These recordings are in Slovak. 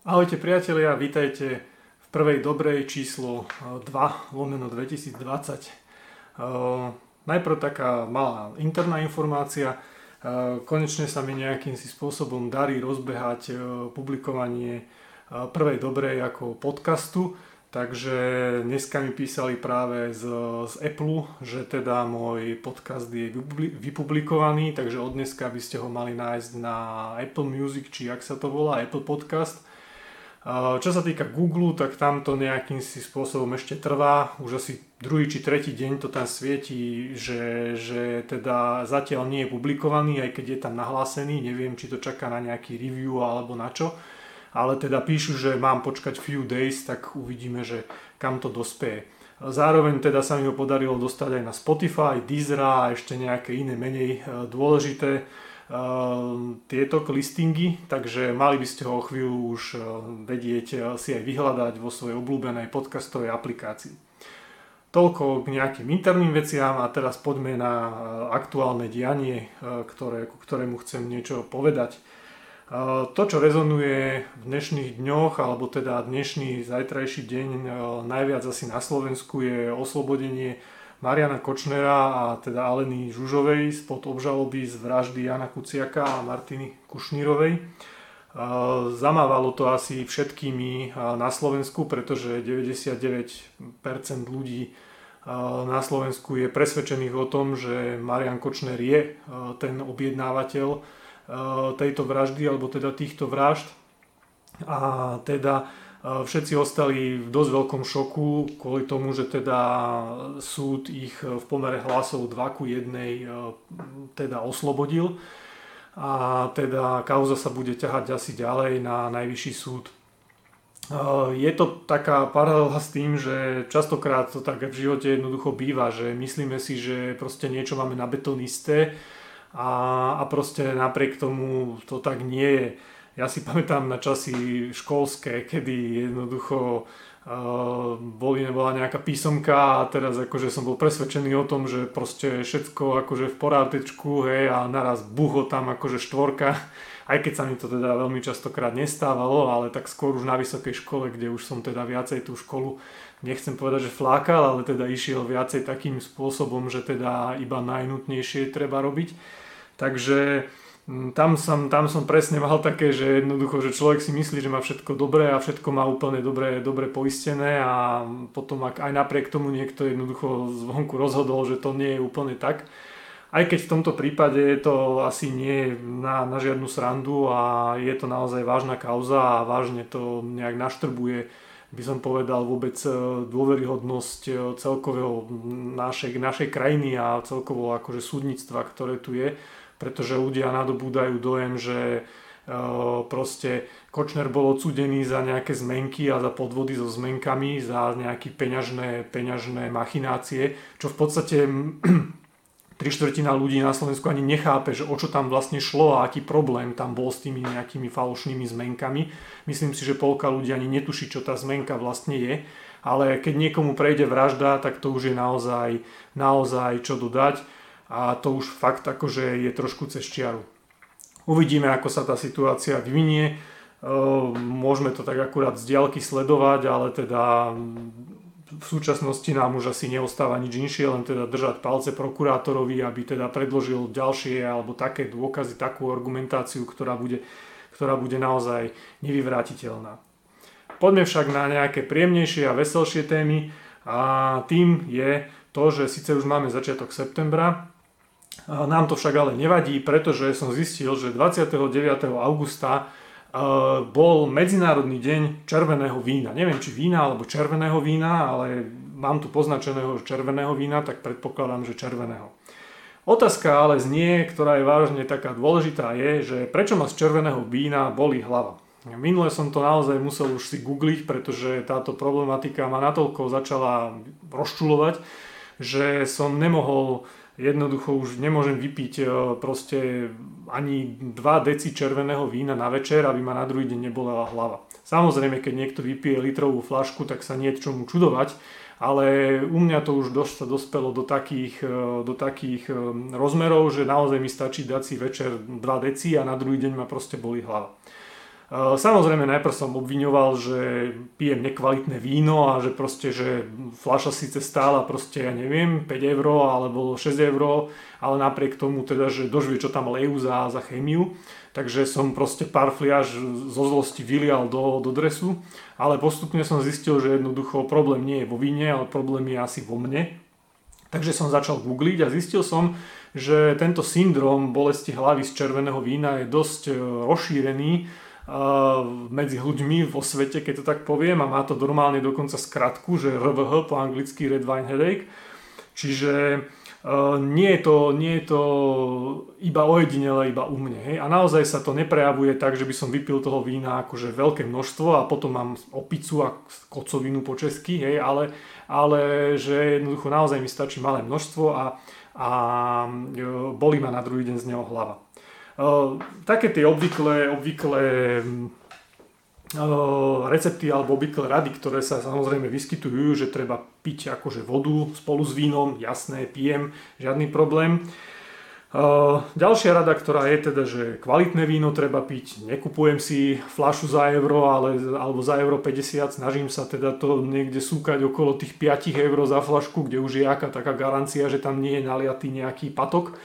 Ahojte priatelia, vítajte v prvej dobrej číslo 2 lomeno 2020. Najprv taká malá interná informácia. Konečne sa mi nejakým si spôsobom darí rozbehať publikovanie prvej dobrej ako podcastu. Takže dneska mi písali práve z, z Apple, že teda môj podcast je vypublikovaný, takže od dneska by ste ho mali nájsť na Apple Music, či ak sa to volá, Apple Podcast. Čo sa týka Google, tak tam to nejakým si spôsobom ešte trvá. Už asi druhý či tretí deň to tam svieti, že, že teda zatiaľ nie je publikovaný, aj keď je tam nahlásený. Neviem, či to čaká na nejaký review alebo na čo ale teda píšu, že mám počkať few days, tak uvidíme, že kam to dospeje. Zároveň teda sa mi ho podarilo dostať aj na Spotify, Deezer a ešte nejaké iné menej e, dôležité tieto listingy, takže mali by ste ho o chvíľu už uh, vedieť si aj vyhľadať vo svojej obľúbenej podcastovej aplikácii. Toľko k nejakým interným veciam a teraz poďme na aktuálne dianie, ktoré, ku ktorému chcem niečo povedať. To, čo rezonuje v dnešných dňoch, alebo teda dnešný, zajtrajší deň najviac asi na Slovensku je oslobodenie Mariana Kočnera a teda Aleny Žužovej spod obžaloby z vraždy Jana Kuciaka a Martiny Kušnírovej. Zamávalo to asi všetkými na Slovensku, pretože 99% ľudí na Slovensku je presvedčených o tom, že Marian Kočner je ten objednávateľ tejto vraždy alebo teda týchto vražd a teda všetci ostali v dosť veľkom šoku kvôli tomu, že teda súd ich v pomere hlasov 2 ku 1 eh, teda oslobodil a teda kauza sa bude ťahať asi ďalej na najvyšší súd. Je to taká paralela s tým, že častokrát to tak v živote jednoducho býva, že myslíme si, že proste niečo máme na betonisté, a, a proste napriek tomu to tak nie je. Ja si pamätám na časy školské, kedy jednoducho uh, boli, nebola nejaká písomka a teraz akože som bol presvedčený o tom, že proste všetko akože v porádečku, hej, a naraz bucho tam akože štvorka, aj keď sa mi to teda veľmi častokrát nestávalo, ale tak skôr už na vysokej škole, kde už som teda viacej tú školu nechcem povedať, že flákal, ale teda išiel viacej takým spôsobom, že teda iba najnutnejšie treba robiť. Takže tam som, tam som presne mal také, že jednoducho, že človek si myslí, že má všetko dobré a všetko má úplne dobre, dobre poistené a potom ak aj napriek tomu niekto jednoducho zvonku rozhodol, že to nie je úplne tak. Aj keď v tomto prípade to asi nie na, na žiadnu srandu a je to naozaj vážna kauza a vážne to nejak naštrbuje by som povedal vôbec e, dôveryhodnosť e, celkového našej, našej krajiny a celkovo akože súdnictva, ktoré tu je pretože ľudia nadobúdajú dojem, že e, proste Kočner bol odsudený za nejaké zmenky a za podvody so zmenkami, za nejaké peňažné, peňažné machinácie, čo v podstate tri štvrtina ľudí na Slovensku ani nechápe, že o čo tam vlastne šlo a aký problém tam bol s tými nejakými falošnými zmenkami. Myslím si, že polka ľudí ani netuší, čo tá zmenka vlastne je, ale keď niekomu prejde vražda, tak to už je naozaj, naozaj čo dodať a to už fakt akože je trošku cez čiaru. Uvidíme, ako sa tá situácia vyvinie. Môžeme to tak akurát z diaľky sledovať, ale teda v súčasnosti nám už asi neostáva nič inšie, len teda držať palce prokurátorovi, aby teda predložil ďalšie alebo také dôkazy, takú argumentáciu, ktorá bude, ktorá bude naozaj nevyvrátiteľná. Poďme však na nejaké príjemnejšie a veselšie témy a tým je to, že síce už máme začiatok septembra, nám to však ale nevadí, pretože som zistil, že 29. augusta e, bol Medzinárodný deň červeného vína. Neviem, či vína alebo červeného vína, ale mám tu poznačeného červeného vína, tak predpokladám, že červeného. Otázka ale znie, ktorá je vážne taká dôležitá, je, že prečo ma z červeného vína boli hlava. Minule som to naozaj musel už si googliť, pretože táto problematika ma natoľko začala rozčulovať, že som nemohol jednoducho už nemôžem vypiť e, proste ani 2 deci červeného vína na večer, aby ma na druhý deň nebolela hlava. Samozrejme, keď niekto vypije litrovú flašku, tak sa nie je čomu čudovať, ale u mňa to už dosť sa dospelo do takých, e, do takých e, rozmerov, že naozaj mi stačí dať si večer 2 deci a na druhý deň ma proste boli hlava. Samozrejme najprv som obviňoval, že pijem nekvalitné víno a že proste, že fľaša síce stála proste, ja neviem, 5 eur alebo 6 eur, ale napriek tomu teda, že dožvie, čo tam lejú za, za chemiu. Takže som proste pár fliaž zo zlosti vylial do, do dresu, ale postupne som zistil, že jednoducho problém nie je vo víne, ale problém je asi vo mne. Takže som začal googliť a zistil som, že tento syndrom bolesti hlavy z červeného vína je dosť e, rozšírený medzi ľuďmi vo svete, keď to tak poviem, a má to normálne dokonca skratku, že RVH po anglicky Red Wine Headache. Čiže Uh, nie, je to, nie je to iba ojedinele, iba u mne. Hej? A naozaj sa to neprejavuje tak, že by som vypil toho vína akože veľké množstvo a potom mám opicu a kocovinu po česky, hej? Ale, ale že jednoducho naozaj mi stačí malé množstvo a, a e, bolí ma na druhý deň z neho hlava. Také tie obvyklé, obvyklé ehm, recepty alebo obvyklé rady, ktoré sa samozrejme vyskytujú, že treba piť akože vodu spolu s vínom, jasné, pijem, žiadny problém. Ďalšia rada, ktorá je teda, že kvalitné víno treba piť, nekupujem si flašu za euro ale, alebo za euro 50, snažím sa teda to niekde súkať okolo tých 5 eur za flašku, kde už je aká taká garancia, že tam nie je naliatý nejaký patok.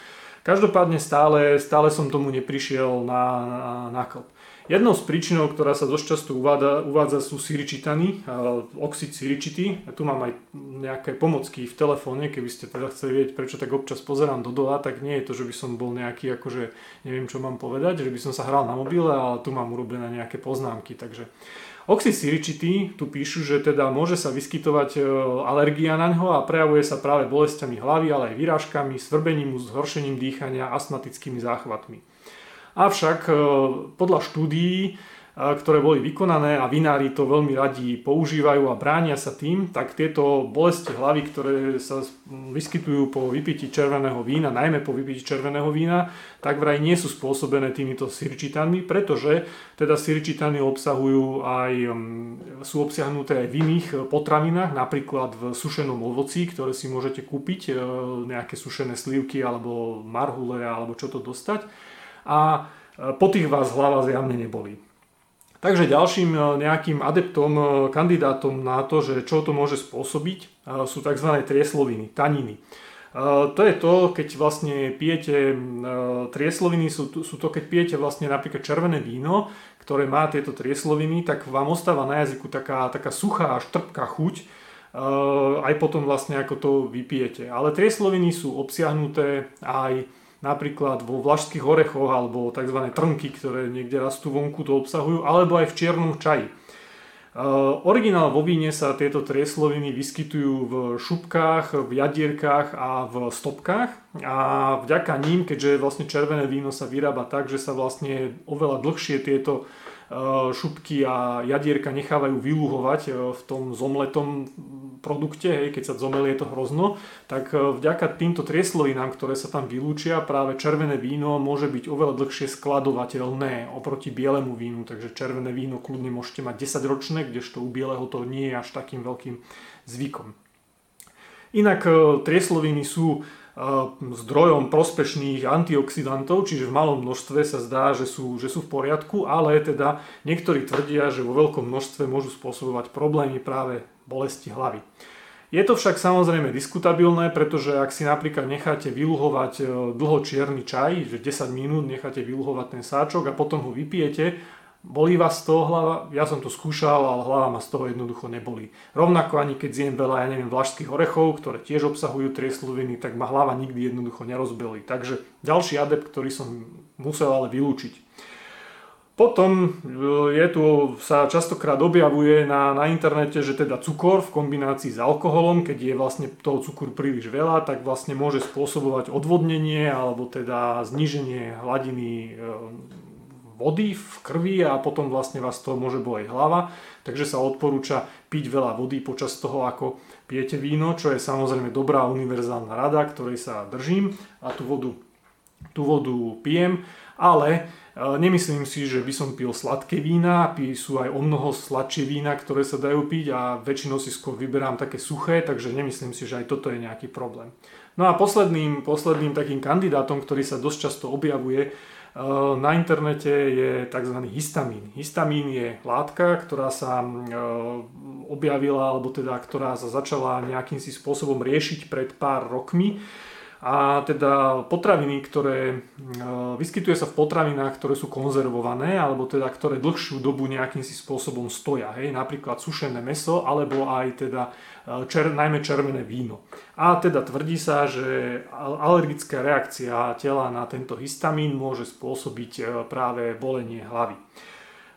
Každopádne stále, stále som tomu neprišiel na, na, na klb. Jednou z príčinou, ktorá sa dosť často uvádza, uvádza sú siričitany, oxid siričity. Ja tu mám aj nejaké pomocky v telefóne, keby ste teda chceli vedieť, prečo tak občas pozerám do dola, tak nie je to, že by som bol nejaký, akože neviem, čo mám povedať, že by som sa hral na mobile, ale tu mám urobené nejaké poznámky. Takže Oxid siričitý, tu píšu, že teda môže sa vyskytovať e, alergia na ňo a prejavuje sa práve bolestiami hlavy, ale aj vyrážkami, svrbením, zhoršením dýchania, astmatickými záchvatmi. Avšak e, podľa štúdií ktoré boli vykonané a vinári to veľmi radi používajú a bránia sa tým, tak tieto bolesti hlavy, ktoré sa vyskytujú po vypití červeného vína, najmä po vypití červeného vína, tak vraj nie sú spôsobené týmito sirčitánmi, pretože teda sirčitány obsahujú aj, sú obsiahnuté aj v iných potravinách, napríklad v sušenom ovoci, ktoré si môžete kúpiť, e, nejaké sušené slivky alebo marhule alebo čo to dostať. A e, po tých vás hlava zjavne nebolí. Takže ďalším e, nejakým adeptom, e, kandidátom na to, že čo to môže spôsobiť, e, sú tzv. triesloviny, taniny. To je to, keď vlastne pijete triesloviny, sú, sú to, keď pijete vlastne napríklad červené víno, ktoré má tieto triesloviny, tak vám ostáva na jazyku taká, taká suchá až trpká chuť, aj potom vlastne ako to vypijete. Ale triesloviny sú obsiahnuté aj napríklad vo vlašských orechoch alebo tzv. trnky, ktoré niekde rastú vonku, to obsahujú, alebo aj v čiernom čaji. Uh, originál vo víne sa tieto triesloviny vyskytujú v šupkách, v jadierkách a v stopkách a vďaka ním, keďže vlastne červené víno sa vyrába tak, že sa vlastne oveľa dlhšie tieto šupky a jadierka nechávajú vyluhovať eh, v tom zomletom produkte, hej, keď sa zomelie to hrozno, tak eh, vďaka týmto trieslovinám, ktoré sa tam vylúčia, práve červené víno môže byť oveľa dlhšie skladovateľné oproti bielemu vínu, takže červené víno kľudne môžete mať 10 ročné, kdežto u bieleho to nie je až takým veľkým zvykom. Inak triesloviny sú zdrojom prospešných antioxidantov, čiže v malom množstve sa zdá, že sú, že sú v poriadku, ale teda niektorí tvrdia, že vo veľkom množstve môžu spôsobovať problémy práve bolesti hlavy. Je to však samozrejme diskutabilné, pretože ak si napríklad necháte vyluhovať e, dlho čierny čaj, že 10 minút necháte vyluhovať ten sáčok a potom ho vypijete, Bolí vás z toho hlava? Ja som to skúšal, ale hlava ma z toho jednoducho nebolí. Rovnako ani keď zjem veľa, ja neviem, vlašských orechov, ktoré tiež obsahujú triesloviny, tak ma hlava nikdy jednoducho nerozbelí. Takže ďalší adept, ktorý som musel ale vylúčiť. Potom e, je tu, sa častokrát objavuje na, na internete, že teda cukor v kombinácii s alkoholom, keď je vlastne toho cukru príliš veľa, tak vlastne môže spôsobovať odvodnenie alebo teda zníženie hladiny e, vody v krvi a potom vlastne vás toho môže boleť hlava. Takže sa odporúča piť veľa vody počas toho, ako pijete víno, čo je samozrejme dobrá univerzálna rada, ktorej sa držím a tú vodu, tú vodu pijem, ale e, nemyslím si, že by som pil sladké vína, sú aj o mnoho sladšie vína, ktoré sa dajú piť a väčšinou si skôr vyberám také suché, takže nemyslím si, že aj toto je nejaký problém. No a posledným, posledným takým kandidátom, ktorý sa dosť často objavuje na internete je tzv. histamín. Histamín je látka, ktorá sa objavila, alebo teda ktorá sa začala nejakým si spôsobom riešiť pred pár rokmi a teda potraviny, ktoré e, vyskytuje sa v potravinách, ktoré sú konzervované alebo teda ktoré dlhšiu dobu nejakým si spôsobom stoja, hej, napríklad sušené meso alebo aj teda e, čer, najmä červené víno. A teda tvrdí sa, že alergická reakcia tela na tento histamín môže spôsobiť e, práve bolenie hlavy.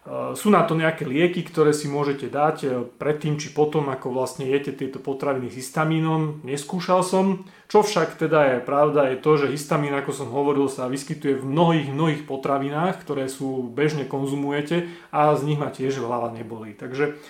Sú na to nejaké lieky, ktoré si môžete dať predtým či potom, ako vlastne jete tieto potraviny s histamínom. Neskúšal som. Čo však teda je pravda, je to, že histamín, ako som hovoril, sa vyskytuje v mnohých, mnohých potravinách, ktoré sú bežne konzumujete a z nich ma tiež hlava nebolí. Takže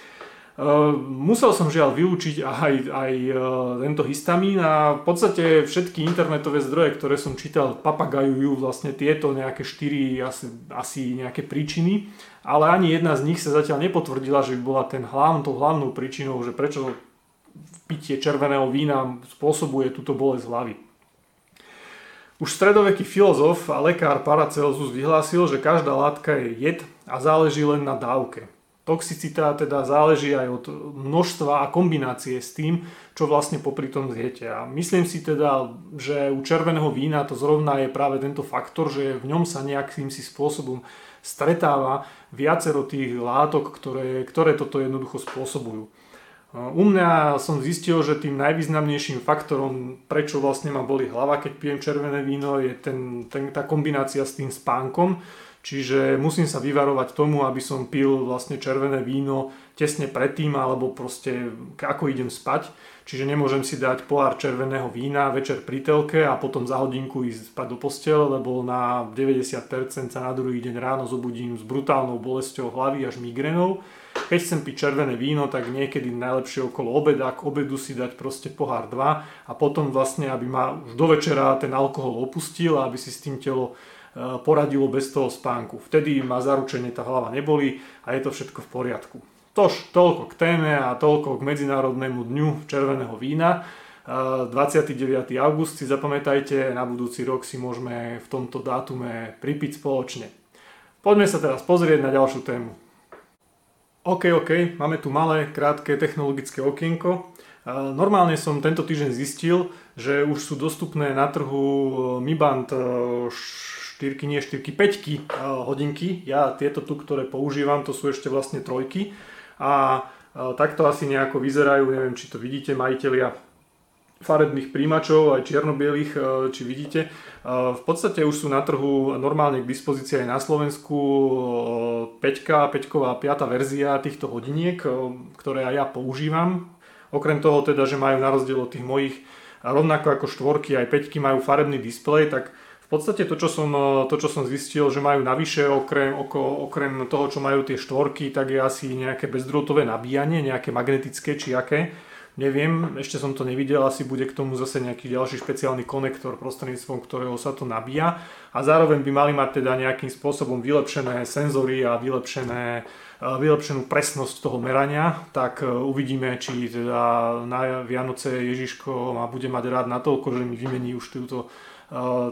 musel som žiaľ vyučiť aj, aj uh, tento histamín a v podstate všetky internetové zdroje, ktoré som čítal, papagajujú vlastne tieto nejaké štyri asi, asi nejaké príčiny, ale ani jedna z nich sa zatiaľ nepotvrdila, že by bola ten hlavn, tou hlavnou príčinou, že prečo pitie červeného vína spôsobuje túto bolesť hlavy. Už stredoveký filozof a lekár Paracelsus vyhlásil, že každá látka je jed a záleží len na dávke. Toxicita teda záleží aj od množstva a kombinácie s tým, čo vlastne popri tom zjete. A myslím si teda, že u červeného vína to zrovna je práve tento faktor, že v ňom sa nejakým si spôsobom stretáva viacero tých látok, ktoré, ktoré toto jednoducho spôsobujú. U mňa som zistil, že tým najvýznamnejším faktorom, prečo vlastne ma boli hlava, keď pijem červené víno, je ten, ten, tá kombinácia s tým spánkom, Čiže musím sa vyvarovať tomu, aby som pil vlastne červené víno tesne predtým alebo proste ako idem spať. Čiže nemôžem si dať pohár červeného vína večer pri telke a potom za hodinku ísť spať do postele, lebo na 90% sa na druhý deň ráno zobudím s brutálnou bolesťou hlavy až migrenou. Keď chcem piť červené víno, tak niekedy najlepšie okolo obeda, k obedu si dať proste pohár 2 a potom vlastne, aby ma už do večera ten alkohol opustil a aby si s tým telo poradilo bez toho spánku. Vtedy ma zaručenie tá hlava neboli a je to všetko v poriadku. Tož toľko k téme a toľko k Medzinárodnému dňu červeného vína. 29. E, august si zapamätajte, na budúci rok si môžeme v tomto dátume pripiť spoločne. Poďme sa teraz pozrieť na ďalšiu tému. OK, OK, máme tu malé, krátke technologické okienko. E, normálne som tento týždeň zistil, že už sú dostupné na trhu Mi Band 4, nie 4, 5 hodinky. Ja tieto tu, ktoré používam, to sú ešte vlastne trojky. A e, takto asi nejako vyzerajú, neviem, či to vidíte, majiteľia farebných príjimačov, aj čiernobielých, e, či vidíte. V podstate už sú na trhu normálne k dispozícii aj na Slovensku 5, 5 a 5 verzia týchto hodiniek, ktoré aj ja používam. Okrem toho teda, že majú na rozdiel od tých mojich rovnako ako štvorky aj 5 majú farebný displej, tak v podstate to, čo som, to, čo som zistil, že majú navyše, okrem, oko, okrem toho, čo majú tie štvorky, tak je asi nejaké bezdrôtové nabíjanie, nejaké magnetické či aké. Neviem, ešte som to nevidel, asi bude k tomu zase nejaký ďalší špeciálny konektor, prostredníctvom ktorého sa to nabíja. A zároveň by mali mať teda nejakým spôsobom vylepšené senzory a vylepšené, vylepšenú presnosť toho merania, tak e, uvidíme, či teda na Vianoce Ježiško ma bude mať rád natoľko, že mi vymení už túto Eh,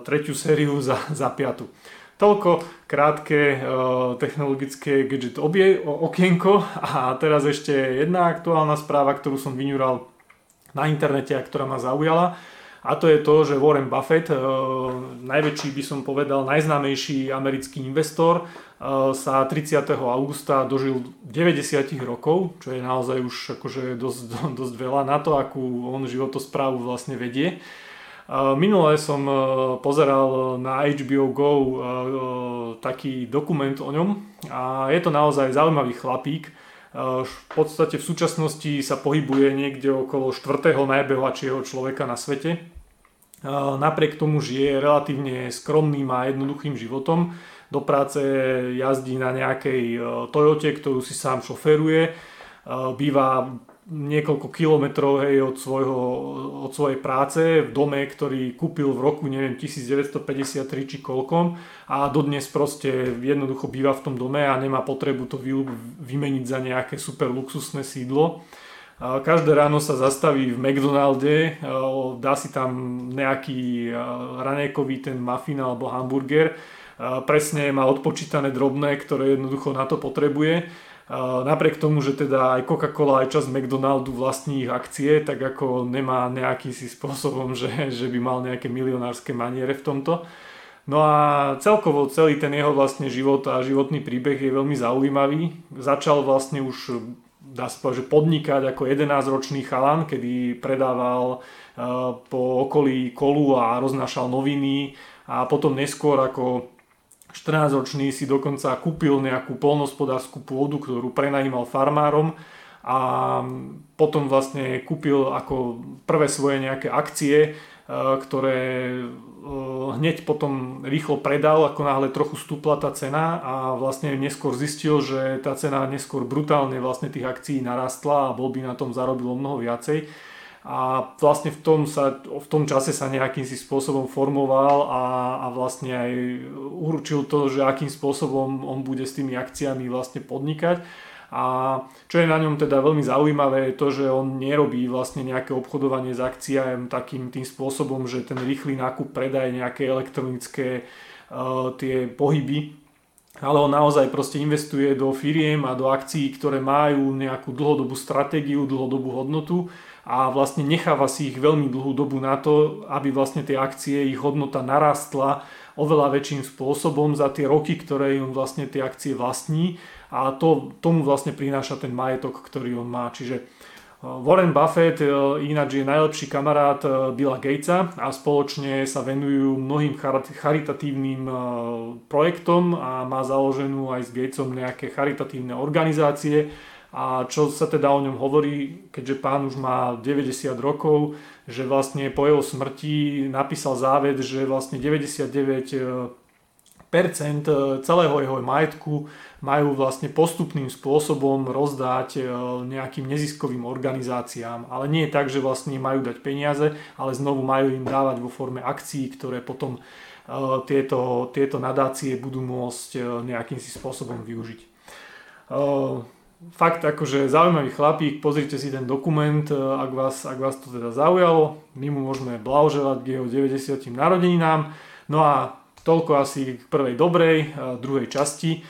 tretiu sériu za, za piatu. Toľko krátke uh, technologické gadget obie, okienko a teraz ešte jedna aktuálna správa, ktorú som vyňural na internete a ktorá ma zaujala. A to je to, že Warren Buffett, uh, najväčší by som povedal, najznámejší americký investor, sa 30. augusta dožil 90 rokov, čo je naozaj už akože dosť, dosť veľa na to, akú on životosprávu vlastne vedie. Minulé som e, pozeral na HBO Go e, e, taký dokument o ňom a je to naozaj zaujímavý chlapík. V podstate v súčasnosti sa pohybuje niekde okolo 4. najbehačieho človeka na svete. Napriek tomu žije relatívne skromným a jednoduchým životom. Do práce jazdí na nejakej Toyote, ktorú si sám šoferuje. Býva niekoľko kilometrov hej, od, svojho, od svojej práce v dome, ktorý kúpil v roku neviem 1953 či koľkom a dodnes proste jednoducho býva v tom dome a nemá potrebu to vy, vymeniť za nejaké super luxusné sídlo. Každé ráno sa zastaví v McDonalde, dá si tam nejaký ranékový ten muffin alebo hamburger presne má odpočítané drobné, ktoré jednoducho na to potrebuje. Napriek tomu, že teda aj Coca-Cola, aj časť McDonaldu vlastní ich akcie, tak ako nemá nejakým si spôsobom, že, že by mal nejaké milionárske maniere v tomto. No a celkovo celý ten jeho vlastne život a životný príbeh je veľmi zaujímavý. Začal vlastne už dá sa povedať, že podnikať ako 11-ročný chalan, kedy predával po okolí kolu a roznášal noviny a potom neskôr ako 14-ročný si dokonca kúpil nejakú polnospodárskú pôdu, ktorú prenajímal farmárom a potom vlastne kúpil ako prvé svoje nejaké akcie, ktoré hneď potom rýchlo predal, ako náhle trochu stúpla tá cena a vlastne neskôr zistil, že tá cena neskôr brutálne vlastne tých akcií narastla a bol by na tom zarobil mnoho viacej. A vlastne v tom, sa, v tom čase sa nejakým si spôsobom formoval a, a vlastne aj určil to, že akým spôsobom on bude s tými akciami vlastne podnikať. A čo je na ňom teda veľmi zaujímavé je to, že on nerobí vlastne nejaké obchodovanie s akciami takým tým spôsobom, že ten rýchly nákup predaj nejaké elektronické uh, tie pohyby, ale on naozaj proste investuje do firiem a do akcií, ktoré majú nejakú dlhodobú stratégiu, dlhodobú hodnotu a vlastne necháva si ich veľmi dlhú dobu na to, aby vlastne tie akcie, ich hodnota narastla oveľa väčším spôsobom za tie roky, ktoré on vlastne tie akcie vlastní a to, tomu vlastne prináša ten majetok, ktorý on má. Čiže e, Warren Buffett e, ináč je najlepší kamarát e, Billa Gatesa a spoločne sa venujú mnohým charitatívnym projektom a má založenú aj s Gatesom nejaké charitatívne organizácie. A čo sa teda o ňom hovorí, keďže pán už má 90 rokov, že vlastne po jeho smrti napísal záved, že vlastne 99% celého jeho majetku majú vlastne postupným spôsobom rozdať e, nejakým neziskovým organizáciám. Ale nie je tak, že vlastne majú dať peniaze, ale znovu majú im dávať vo forme akcií, ktoré potom e, tieto, tieto nadácie budú môcť e, nejakým si spôsobom využiť. Fakt akože zaujímavý chlapík, pozrite si ten dokument, ak vás, ak vás to teda zaujalo. My mu môžeme blahoželať k jeho 90. narodeninám. No a toľko asi k prvej dobrej, druhej časti.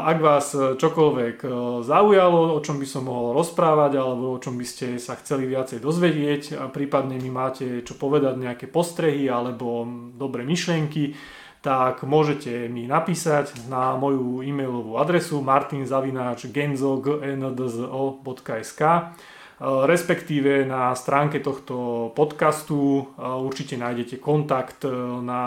Ak vás čokoľvek e, zaujalo, o čom by som mohol rozprávať alebo o čom by ste sa chceli viacej dozvedieť prípadne mi máte čo povedať nejaké postrehy alebo dobré myšlienky, tak môžete mi napísať na moju e-mailovú adresu martinzavináčgenzo.sk e, respektíve na stránke tohto podcastu e, určite nájdete kontakt na,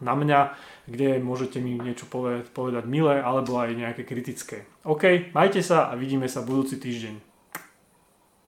na mňa, kde môžete mi niečo povedať, povedať milé alebo aj nejaké kritické. OK, majte sa a vidíme sa budúci týždeň.